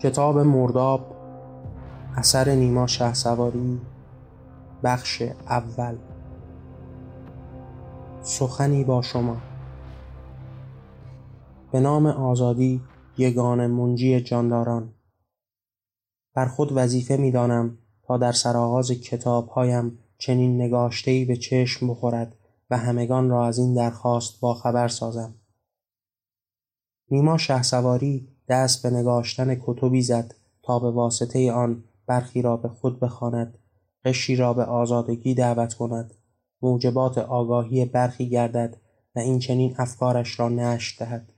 کتاب مرداب اثر نیما شهسواری بخش اول. سخنی با شما. به نام آزادی یگان منجی جانداران. بر خود وظیفه می دانم تا در سرآغاز کتابهایم چنین نگاشتهای به چشم بخورد و همگان را از این درخواست خبر سازم. نیما شهسواری دست به نگاشتن کتبی زد تا به واسطه آن برخی را به خود بخواند قشری را به آزادگی دعوت کند. موجبات آگاهی برخی گردد و این چنین افکارش را نشر دهد.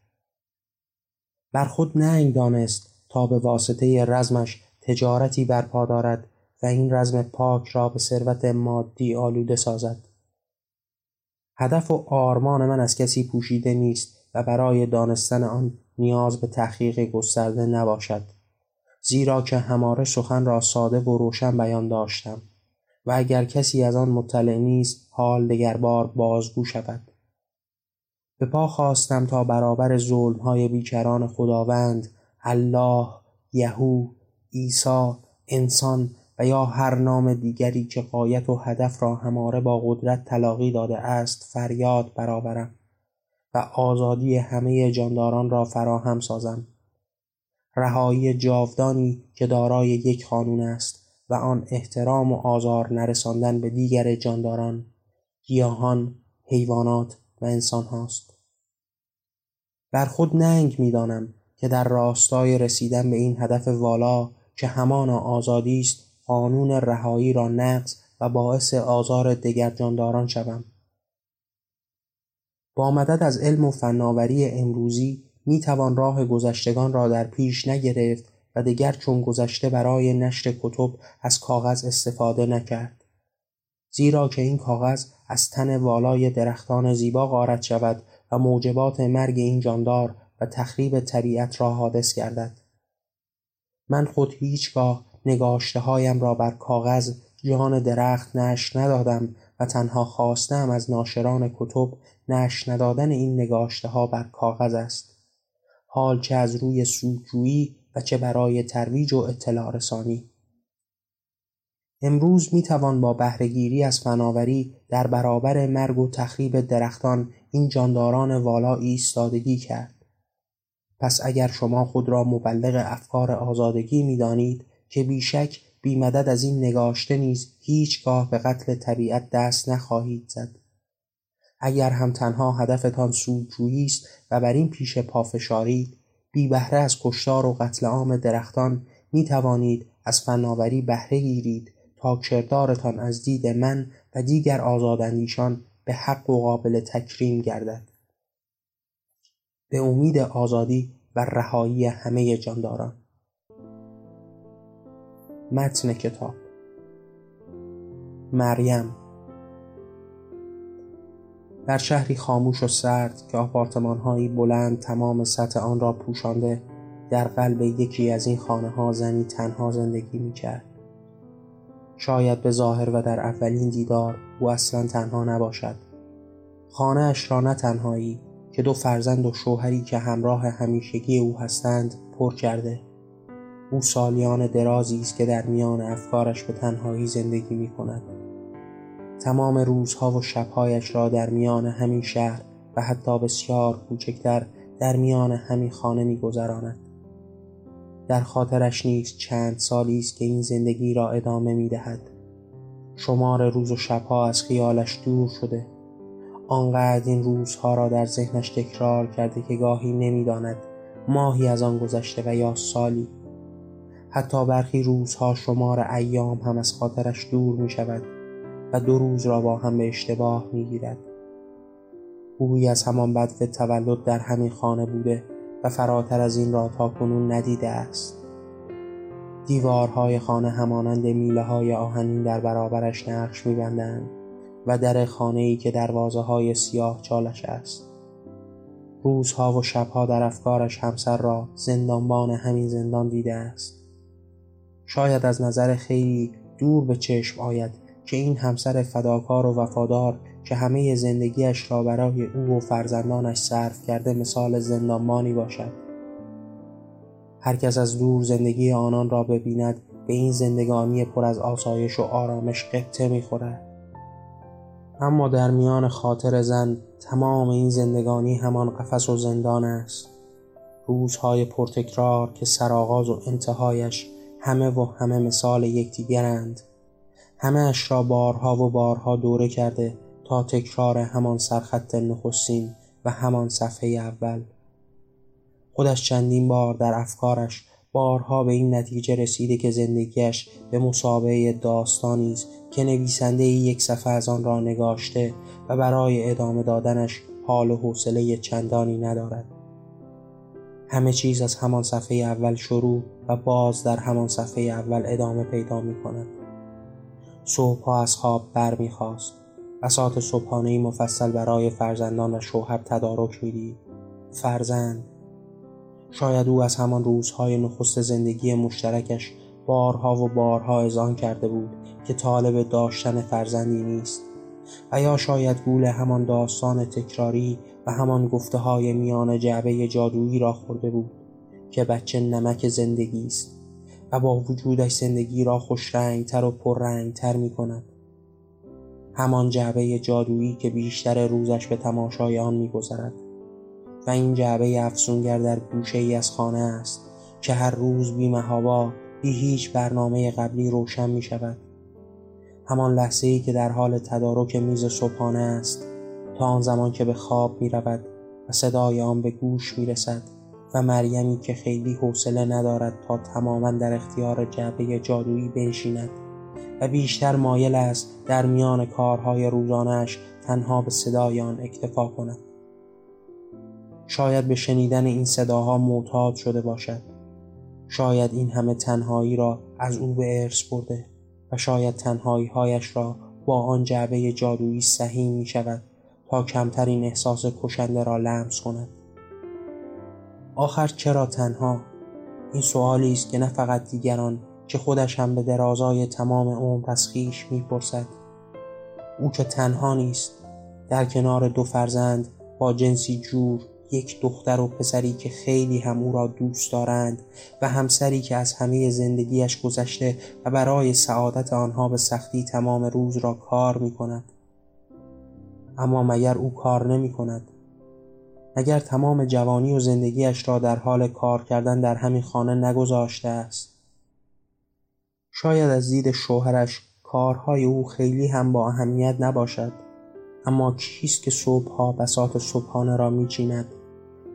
بر خود ننگ دانست تا به واسطه رزمش تجارتی برپا دارد و این رزم پاک را به ثروت مادی آلوده سازد. هدف و آرمان من از کسی پوشیده نیست و برای دانستن آن نیاز به تحقیق گسترده نباشد زیرا که هماره سخن را ساده و روشن بیان داشتم و اگر کسی از آن مطلع نیست حال دگربار بازگو شود. به پا خواستم تا برابر های بیکران خداوند الله یهو عیسی انسان و یا هر نام دیگری که قایت و هدف را هماره با قدرت تلاقی داده است فریاد برآورم. و آزادی همه جانداران را فراهم سازم. رهایی جاودانی که دارای یک قانون است و آن احترام و آزار نرساندن به دیگر جانداران گیاهان حیوانات و انسان هاست. بر خود ننگ می‌دانم که در راستای رسیدن به این هدف والا که همان آزادی است قانون رهایی را نقض و باعث آزار دیگر جانداران شوم. مدد از علم و فناوری امروزی می توان راه گذشتگان را در پیش نگرفت و دیگر چون گذشته برای نشر کتب از کاغذ استفاده نکرد. زیرا که این کاغذ از تن والای درختان زیبا غارت شود و موجبات مرگ این جاندار و تخریب طبیعت را حادث گردد. من خود هیچگاه نگاشته هایم را بر کاغذ جان درخت نش ندادم و تنها خواستم از ناشران کتب نش ندادن این نگاشته ها بر کاغذ است. حال چه از روی سودجویی و چه برای ترویج و اطلاع رسانی. امروز می توان با بهرهگیری از فناوری در برابر مرگ و تخریب درختان این جانداران والا ایستادگی کرد. پس اگر شما خود را مبلغ افکار آزادگی می دانید که بیشک بی مدد از این نگاشته نیز هیچگاه به قتل طبیعت دست نخواهید زد. اگر هم تنها هدفتان سودجویی است و بر این پیش پافشارید بی بهره از کشتار و قتل عام درختان می توانید از فناوری بهره گیرید تا کردارتان از دید من و دیگر آزاداندیشان به حق و قابل تکریم گردد. به امید آزادی و رهایی همه جانداران. متن کتاب مریم در شهری خاموش و سرد که آپارتمانهایی بلند تمام سطح آن را پوشانده در قلب یکی از این خانه ها زنی تنها زندگی می کرد. شاید به ظاهر و در اولین دیدار او اصلا تنها نباشد. خانه اش را نه تنهایی که دو فرزند و شوهری که همراه همیشگی او هستند پر کرده. او سالیان درازی است که در میان افکارش به تنهایی زندگی می کند تمام روزها و شبهایش را در میان همین شهر و حتی بسیار کوچکتر در میان همین خانه می گذراند. در خاطرش نیست چند سالی است که این زندگی را ادامه می دهد. شمار روز و شبها از خیالش دور شده آنقدر این روزها را در ذهنش تکرار کرده که گاهی نمی‌داند ماهی از آن گذشته و یا سالی حتی برخی روزها شمار ایام هم از خاطرش دور می شود و دو روز را با هم به اشتباه می گیرد بویی از همان بدو تولد در همین خانه بوده و فراتر از این را تا کنون ندیده است. دیوارهای خانه همانند میله های آهنین در برابرش نقش میبندند و در خانه ای که دروازه های سیاه چالش است. روزها و شبها در افکارش همسر را زندانبان همین زندان دیده است. شاید از نظر خیلی دور به چشم آید که این همسر فداکار و وفادار که همه زندگیش را برای او و فرزندانش صرف کرده مثال زندانبانی باشد. هر کس از دور زندگی آنان را ببیند به این زندگانی پر از آسایش و آرامش قبطه می‌خورد. اما در میان خاطر زن تمام این زندگانی همان قفس و زندان است. روزهای پرتکرار که سرآغاز و انتهایش همه و همه مثال یکدیگرند. همه اش را بارها و بارها دوره کرده تا تکرار همان سرخط نخستین و همان صفحه اول. خودش چندین بار در افکارش بارها به این نتیجه رسیده که زندگیش به مسابقه داستانی است که نویسنده یک صفحه از آن را نگاشته و برای ادامه دادنش حال و حوصله چندانی ندارد. همه چیز از همان صفحه اول شروع و باز در همان صفحه اول ادامه پیدا می کند صبحها از خواب بر می خواست بساط صبحانه مفصل برای فرزندان و شوهر تدارک می‌دید فرزند شاید او از همان روزهای نخست زندگی مشترکش بارها و بارها اذعان کرده بود که طالب داشتن فرزندی نیست و یا شاید گول همان داستان تکراری و همان گفته های میان جعبه جادویی را خورده بود که بچه نمک زندگی است. و با وجودش زندگی را خوش تر و تر می کند همان جعبه جادویی که بیشتر روزش به تماشای آن میگذرد. و این جعبه افسونگر در گوشه ای از خانه است که هر روز بی محابا بی هیچ برنامه قبلی روشن می شود همان لحظه ای که در حال تدارک میز صبحانه است تا آن زمان که به خواب می رود و صدای آن به گوش می رسد و مریمی که خیلی حوصله ندارد تا تماما در اختیار جعبه جادویی بنشیند و بیشتر مایل است در میان کارهای روزانش تنها به صدای آن اکتفا کند. شاید به شنیدن این صداها معتاد شده باشد. شاید این همه تنهایی را از او به ارث برده و شاید تنهایی هایش را با آن جعبه جادویی سهیم می شود تا کمترین احساس کشنده را لمس کند. آخر چرا تنها این سوالی است که نه فقط دیگران که خودش هم به درازای تمام عمر از خویش می‌پرسد او که تنها نیست در کنار دو فرزند با جنسی جور یک دختر و پسری که خیلی هم او را دوست دارند و همسری که از همه زندگیش گذشته و برای سعادت آنها به سختی تمام روز را کار می کند. اما مگر او کار نمی کند؟ مگر تمام جوانی و زندگیش را در حال کار کردن در همین خانه نگذاشته است؟ شاید از دید شوهرش کارهای او خیلی هم با اهمیت نباشد اما کیست که صبحها بساط صبحانه را میچیند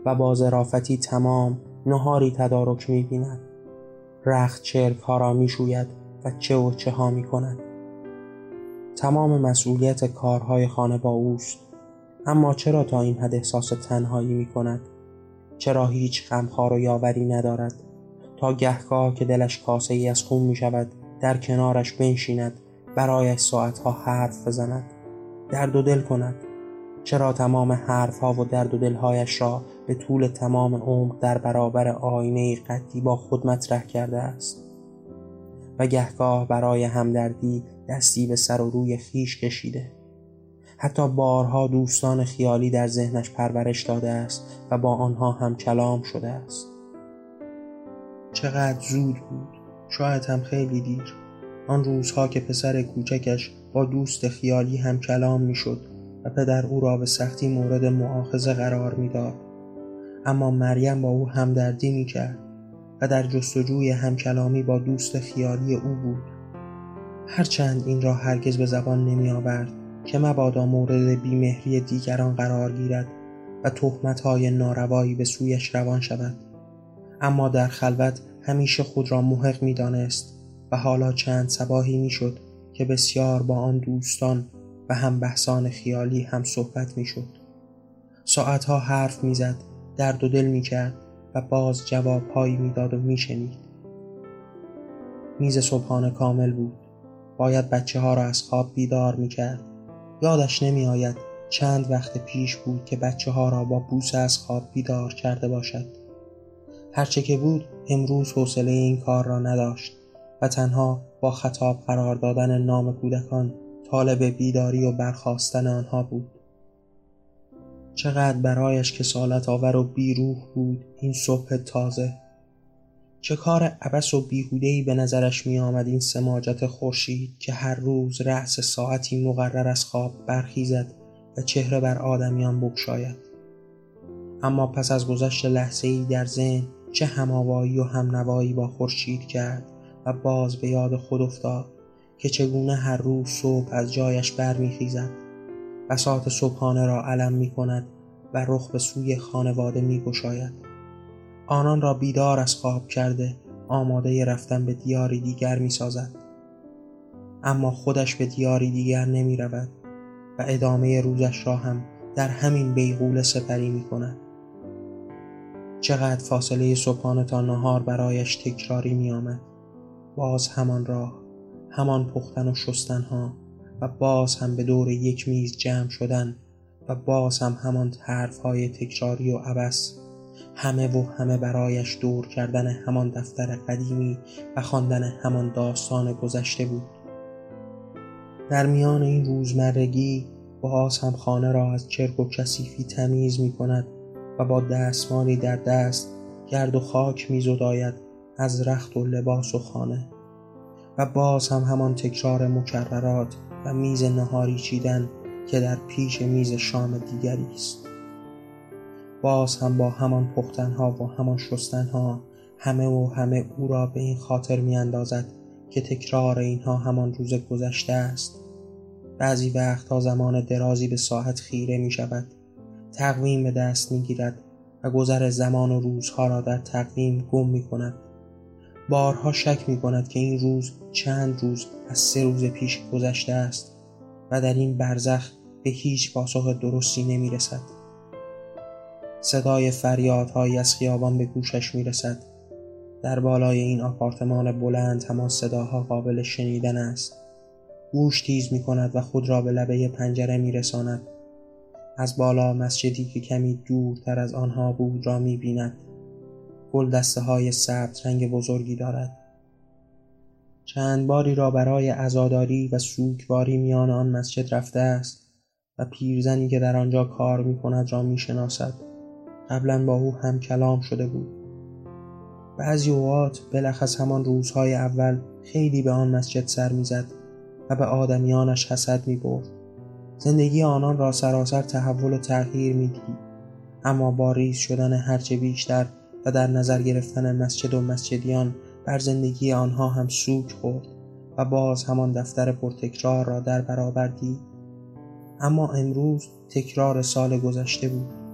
و با ظرافتی تمام نهاری تدارک می‌بیند. رخت چرک ها را می‌شوید و چه و چه ها می‌کند. تمام مسئولیت کارهای خانه با اوست. اما چرا تا این حد احساس تنهایی می کند؟ چرا هیچ غمخوار و یاوری ندارد؟ تا گهگاه که دلش کاسه ای از خون می شود در کنارش بنشیند برایش ساعتها حرف بزند درد و دل کند چرا تمام حرفها و درد و دلهایش را به طول تمام عمر در برابر آینه قدی با خود مطرح کرده است و گهگاه برای همدردی دستی به سر و روی خیش کشیده حتی بارها دوستان خیالی در ذهنش پرورش داده است و با آنها هم کلام شده است. چقدر زود بود. شاید هم خیلی دیر. آن روزها که پسر کوچکش با دوست خیالی هم کلام می‌شد و پدر او را به سختی مورد معاخذه قرار می‌داد. اما مریم با او همدردی می‌کرد و در جستجوی همکلامی با دوست خیالی او بود. هرچند این را هرگز به زبان نمی آورد که مبادا مورد بیمهری دیگران قرار گیرد و های ناروایی به سویش روان شود. اما در خلوت همیشه خود را محق می دانست و حالا چند سباهی می شد که بسیار با آن دوستان و هم بحثان خیالی هم صحبت می شد ساعتها حرف می زد درد و دل می کرد و باز جوابهایی می داد و می شنید میز صبحانه کامل بود. باید بچه ها را از خواب بیدار می کرد یادش نمی آید چند وقت پیش بود که بچه ها را با بوسه از خواب بیدار کرده باشد. هرچه که بود امروز حوصله این کار را نداشت و تنها با خطاب قرار دادن نام کودکان طالب بیداری و برخواستن آنها بود. چقدر برایش کسالت آور و بیروح بود این صبح تازه. چه کار عبس و بیهودهای به نظرش می آمد این سماجت خورشید که هر روز رأس ساعتی مقرر از خواب برخیزد و چهره بر آدمیان بگشاید اما پس از گذشت لحظه ای در ذهن چه هماوایی و همنوایی با خورشید کرد و باز به یاد خود افتاد که چگونه هر روز صبح از جایش برمیخیزد بساط صبحانه را علم می کند و رخ به سوی خانواده می گشاید. آنان را بیدار از خواب کرده آماده رفتن به دیاری دیگر می سازد. اما خودش به دیاری دیگر نمی رود و ادامه روزش را هم در همین بیغول سپری می کند. چقدر فاصله صبحانه تا نهار برایش تکراری می آمد. باز همان راه همان پختن و شستن ها و باز هم به دور یک میز جمع شدن و باز هم همان حرف های تکراری و عبس همه و همه برایش دور کردن همان دفتر قدیمی و خواندن همان داستان گذشته بود. در میان این روزمرگی باز هم خانه را از چرک و کثیفی تمیز می کند و با دستمالی در دست گرد و خاک می زداید از رخت و لباس و خانه و باز هم همان تکرار مکررات و میز نهاری چیدن که در پیش میز شام دیگری است. باز هم با همان پختنها و همان شستنها همه و همه او را به این خاطر می اندازد که تکرار اینها همان روز گذشته است بعضی وقتها زمان درازی به ساعت خیره می شود تقویم به دست می گیرد و گذر زمان و روزها را در تقویم گم می کند بارها شک می کند که این روز چند روز از سه روز پیش گذشته است و در این برزخ به هیچ پاسخ درستی نمی رسد. صدای فریادهایی از خیابان به گوشش می رسد. در بالای این آپارتمان بلند همان صداها قابل شنیدن است. گوش تیز می کند و خود را به لبه پنجره می رساند. از بالا مسجدی که کمی دورتر از آنها بود را می بیند. گل دسته های سبز رنگ بزرگی دارد. چند باری را برای عزاداری و سوگواری میان آن مسجد رفته است و پیرزنی که در آنجا کار می کند را می شناسد. قبلا با او هم کلام شده بود. بعضی اوقات بلخص همان روزهای اول خیلی به آن مسجد سر می‌زد و به آدمیانش حسد می برد. زندگی آنان را سراسر تحول و تغییر می دید. اما با ریز شدن هرچه بیشتر و در نظر گرفتن مسجد و مسجدیان بر زندگی آنها هم سوک خورد و باز همان دفتر پرتکرار را در برابر دید اما امروز تکرار سال گذشته بود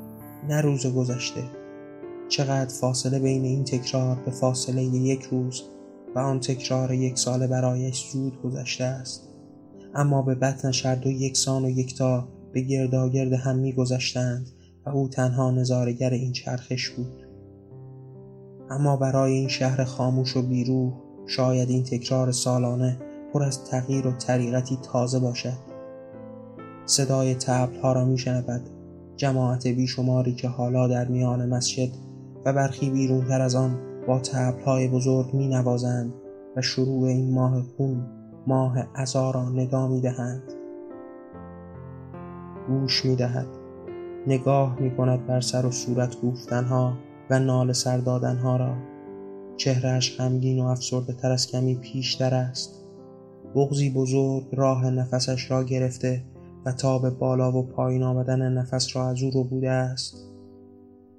نه روز گذشته. چقدر فاصله بین این تکرار به فاصله یک روز و آن تکرار یک ساله برایش زود گذشته است. اما به بطنش هر دو یکسان و یکتا به گرداگرد هم میگذشتند و او تنها نظارگر این چرخش بود. اما برای این شهر خاموش و بیروح شاید این تکرار سالانه پر از تغییر و طریقتی تازه باشد. صدای تبل ها را میشنود جماعت بیشماری که حالا در میان مسجد و برخی بیرونتر از آن با تبل های بزرگ می و شروع این ماه خون ماه ازا را ندا می دهند گوش می دهد نگاه می کند بر سر و صورت گفتنها و نال سر دادنها را. چهرش غمگین و افسرده تر از کمی پیشتر است. بغزی بزرگ راه نفسش را گرفته و به بالا و پایین آمدن نفس را از او رو بوده است.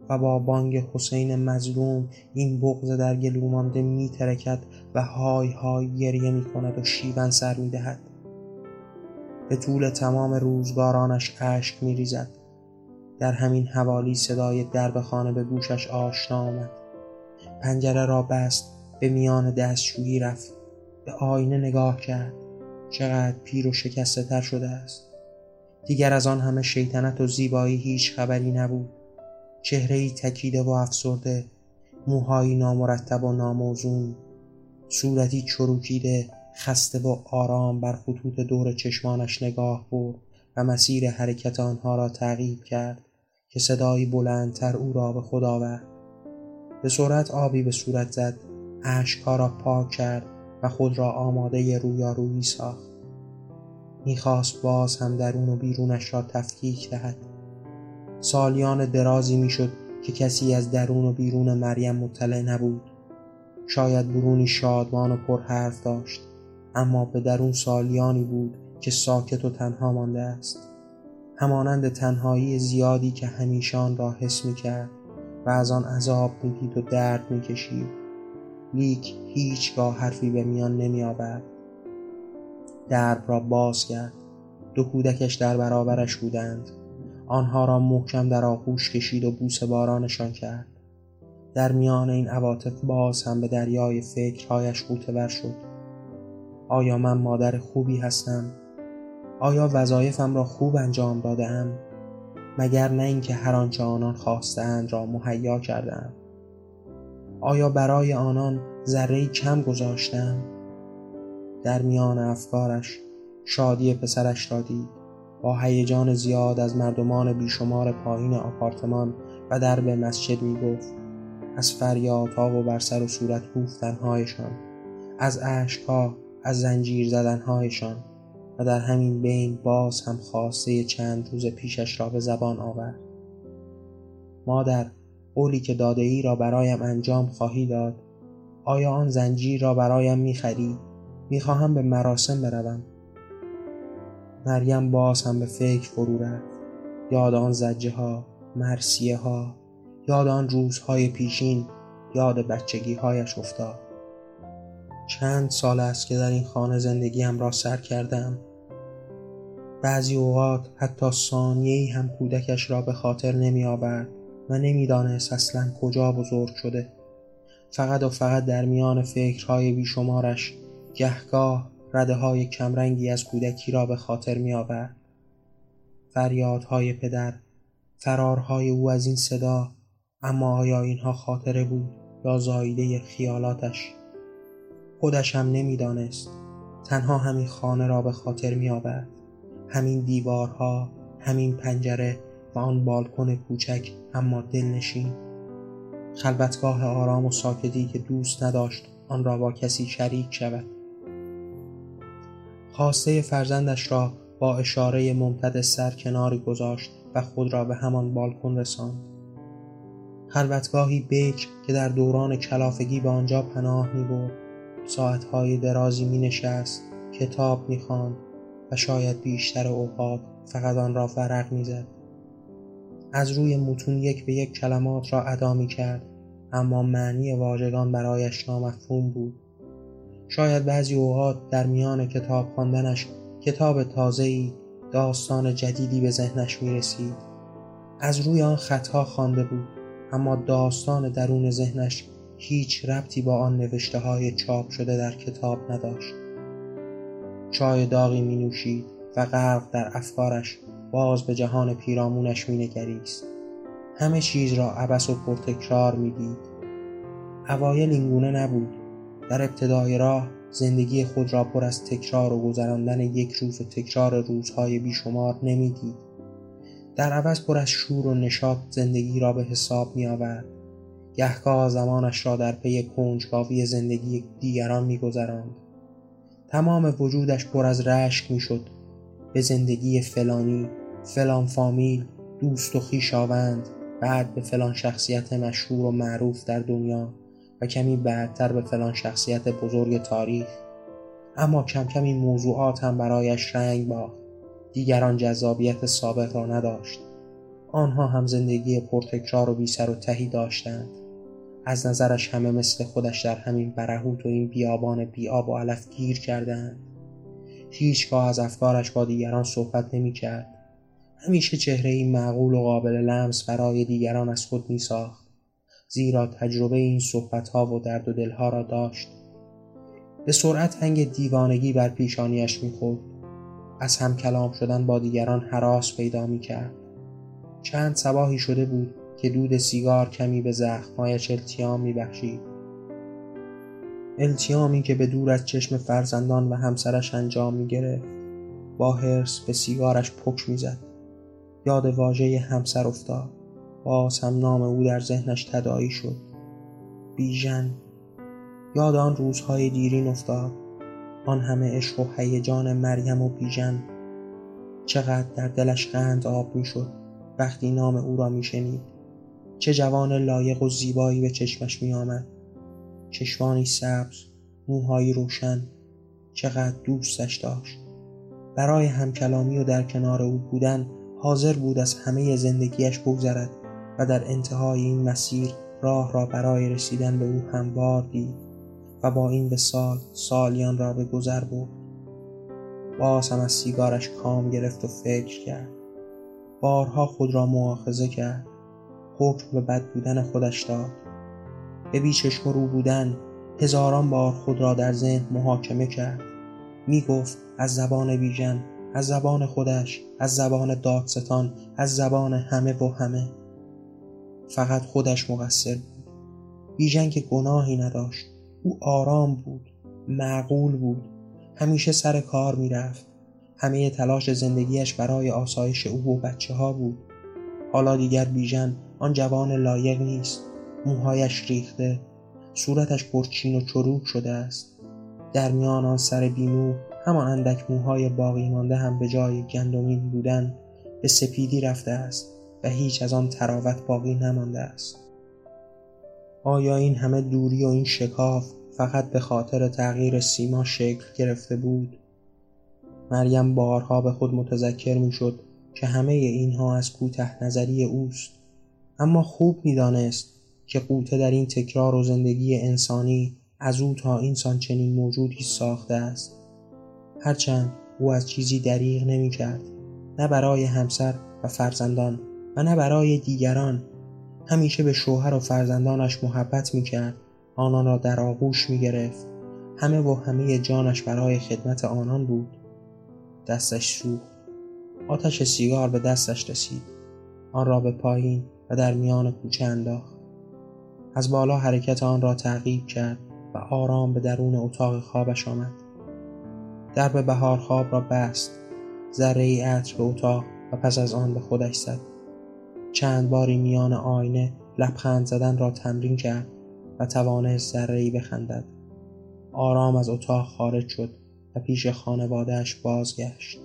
و با بانگ حسین مظلوم این بغز در گلو مانده می ترکد و های های گریه می کند و شیون سر می دهد. به طول تمام روزگارانش اشک می ریزد. در همین حوالی صدای درب خانه به گوشش آشنا آمد. پنجره را بست به میان دستشویی رفت. به آینه نگاه کرد. چقدر پیر و شکسته تر شده است. دیگر از آن همه شیطنت و زیبایی هیچ خبری نبود. چهره ای تکیده و افسرده موهایی نامرتب و ناموزون صورتی چروکیده خسته و آرام بر خطوط دور چشمانش نگاه برد و مسیر حرکت آنها را تعقیب کرد که صدایی بلندتر او را به خود آورد. به سرعت آبی به صورت زد اشکها را پاک کرد و خود را آماده رویارویی ساخت. می‌خواست باز هم درون و بیرونش را تفکیک دهد. سالیان درازی می‌شد که کسی از درون و بیرون مریم مطلع نبود. شاید برونی شادمان و پرحرف داشت اما به درون سالیانی بود که ساکت و تنها مانده است. همانند تنهایی زیادی که همیشان را حس می کرد و از آن عذاب می‌دید و درد می‌کشید. لیک هیچگاه حرفی به میان نمی آورد درب را باز کرد. دو کودکش در برابرش بودند. آنها را محکم در آغوش کشید و بوس بارانشان کرد. در میان این عواطف باز هم به دریای فکرهایش غوطه شد. آیا من مادر خوبی هستم؟ آیا وظایفم را خوب انجام دادم مگر نه اینکه هر آنچه آنان خواستند را مهیا کردم آیا برای آنان ذره کم گذاشتم در میان افکارش شادی پسرش را دید. با هیجان زیاد از مردمان بیشمار پایین آپارتمان و درب مسجد می گفت از فریادها و بر سر و صورت کوفتنهایشان از اشکها از زنجیر زدنهایشان و در همین بین باز هم خواسته چند روز پیشش را به زبان آورد. مادر قولی که داده ای را برایم انجام خواهی داد؟ آیا آن زنجیر را برایم می‌خری می‌خواهم به مراسم بروم. مریم باز هم به فکر فرو رفت. یاد آن زجه ها مرسیه ها یاد آن روزهای پیشین یاد بچگی هایش افتاد. چند سال است که در این خانه زندگیم را سر کردم. بعضی اوقات حتی ثانیه‌ای هم کودکش را به خاطر نمی آورد و نمی‌دانست اصلا کجا بزرگ شده. فقط و فقط در میان فکرهای بیشمارش گهگاه رده های کمرنگی از کودکی را به خاطر می آورد فریادهای پدر فرارهای او از این صدا اما آیا اینها خاطره بود یا زایده خیالاتش؟ خودش هم نمی‌دانست. تنها همین خانه را به خاطر می آورد همین دیوارها همین پنجره و آن بالکن کوچک اما دلنشین. خلوتگاه آرام و ساکتی که دوست نداشت آن را با کسی شریک شود. خواسته فرزندش را با اشاره ممتد سر کناری گذاشت و خود را به همان بالکن رساند. خلوتگاهی بکر که در دوران کلافگی به آنجا پناه می برد ساعتهای درازی می نشست کتاب می خواند و شاید بیشتر اوقات فقط آن را ورق می‌زد. از روی متون یک به یک کلمات را ادا می کرد اما معنی واژگان برایش نامفهوم بود. شاید بعضی اوقات در میان کتاب خواندنش کتاب تازه‌ای داستان جدیدی به ذهنش می رسید از روی آن خطها خوانده بود اما داستان درون ذهنش هیچ ربطی با آن نوشته های چاپ شده در کتاب نداشت چای داغی می نوشید و غرق در افکارش باز به جهان پیرامونش می نگریست. همه چیز را عبس و پرتکرار می دید. اوایل اینگونه نبود. در ابتدای راه زندگی خود را پر از تکرار و گذراندن یک روز و تکرار روزهای بیشمار نمی‌دید. در عوض پر از شور و نشاط زندگی را به حساب می آورد. گهگاه زمانش را در پی کنجکاوی زندگی دیگران می گذراند. تمام وجودش پر از رشک می‌شد به زندگی فلانی فلان فامیل دوست و خویشاوند بعد به فلان شخصیت مشهور و معروف در دنیا و کمی بعدتر به فلان شخصیت بزرگ تاریخ. اما کم کم این موضوعات هم برایش رنگ باخت. دیگران جذابیت سابق را نداشت. آنها هم زندگی پرتکرار و بی سر و تهی داشتند. از نظرش همه مثل خودش در همین برهوت و این بیابان بیاب و علف گیر کردند. هیچگاه از افکارش با دیگران صحبت نمی کرد همیشه چهره این معقول و قابل لمس برای دیگران از خود می ساخت زیرا تجربه این صحبت ها و درد و دلها را داشت. به سرعت هنگ دیوانگی بر پیشانیش می‌خورد. از هم کلام شدن با دیگران حراس پیدا می کرد چند سباهی شده بود که دود سیگار کمی به زخمهایش التیام میبخشید. التیامی که به دور از چشم فرزندان و همسرش انجام می‌گرفت با حرس به سیگارش پک می‌زد. یاد واژه همسر افتاد. باز هم نام او در ذهنش تدایی شد. بیژن. یاد آن روزهای دیرین افتاد. آن همه عشق و هیجان مریم و بیژن. چقدر در دلش قند آب می‌شد. وقتی نام او را میشنید. چه جوان لایق و زیبایی به چشمش می آمد چشمانی سبز موهایی روشن. چقدر دوستش داشت. برای همکلامی و در کنار او بودن حاضر بود از همه زندگیش بگذرد. و در انتهای این مسیر راه را برای رسیدن به او هموار دید و با این به سال سالیان را به گذر برد. باز هم از سیگارش کام گرفت و فکر کرد. بارها خود را مؤاخذه کرد. حکم به بد بودن خودش داد. به بیچشم رو بودن هزاران بار خود را در ذهن محاکمه کرد. می گفت از زبان بیژن از زبان خودش از زبان دادستان از زبان همه و همه. فقط خودش مقصر بود. بیژن که گناهی نداشت او آرام بود معقول بود. همیشه سر کار می‌رفت. همه تلاش زندگیش برای آسایش او و بچه ها بود. حالا دیگر بیژن آن جوان لایق نیست. موهایش ریخته. صورتش پرچین و چروک شده است. در میان آن سر بیمو همان اندک موهای باقی مانده هم به جای گندمین بودن به سپیدی رفته است. و هیچ از آن تراوت باقی نمانده است. آیا این همه دوری و این شکاف فقط به خاطر تغییر سیما شکل گرفته بود؟ مریم بارها به خود متذکر می‌شد که همه اینها از کوته نظری اوست. اما خوب می‌دانست که قوطه در این تکرار و زندگی انسانی از او تا اینسان چنین موجودی ساخته است. هرچند او از چیزی دریغ نمی کرد نه برای همسر و فرزندان و نه برای دیگران. همیشه به شوهر و فرزندانش محبت می کرد آنان را در آغوش می گرفت همه و همه جانش برای خدمت آنان بود. دستش سوخت. آتش سیگار به دستش رسید. آن را به پایین و در میان کوچه انداخت. از بالا حرکت آن را تعقیب کرد و آرام به درون اتاق خوابش آمد. درب بهار خواب را بست. ذره ای عطر به اتاق و پس از آن به خودش زد. چند باری میان آینه لبخند زدن را تمرین کرد و توانست ذره ای بخندد. آرام از اتاق خارج شد و پیش خانوادهش بازگشت.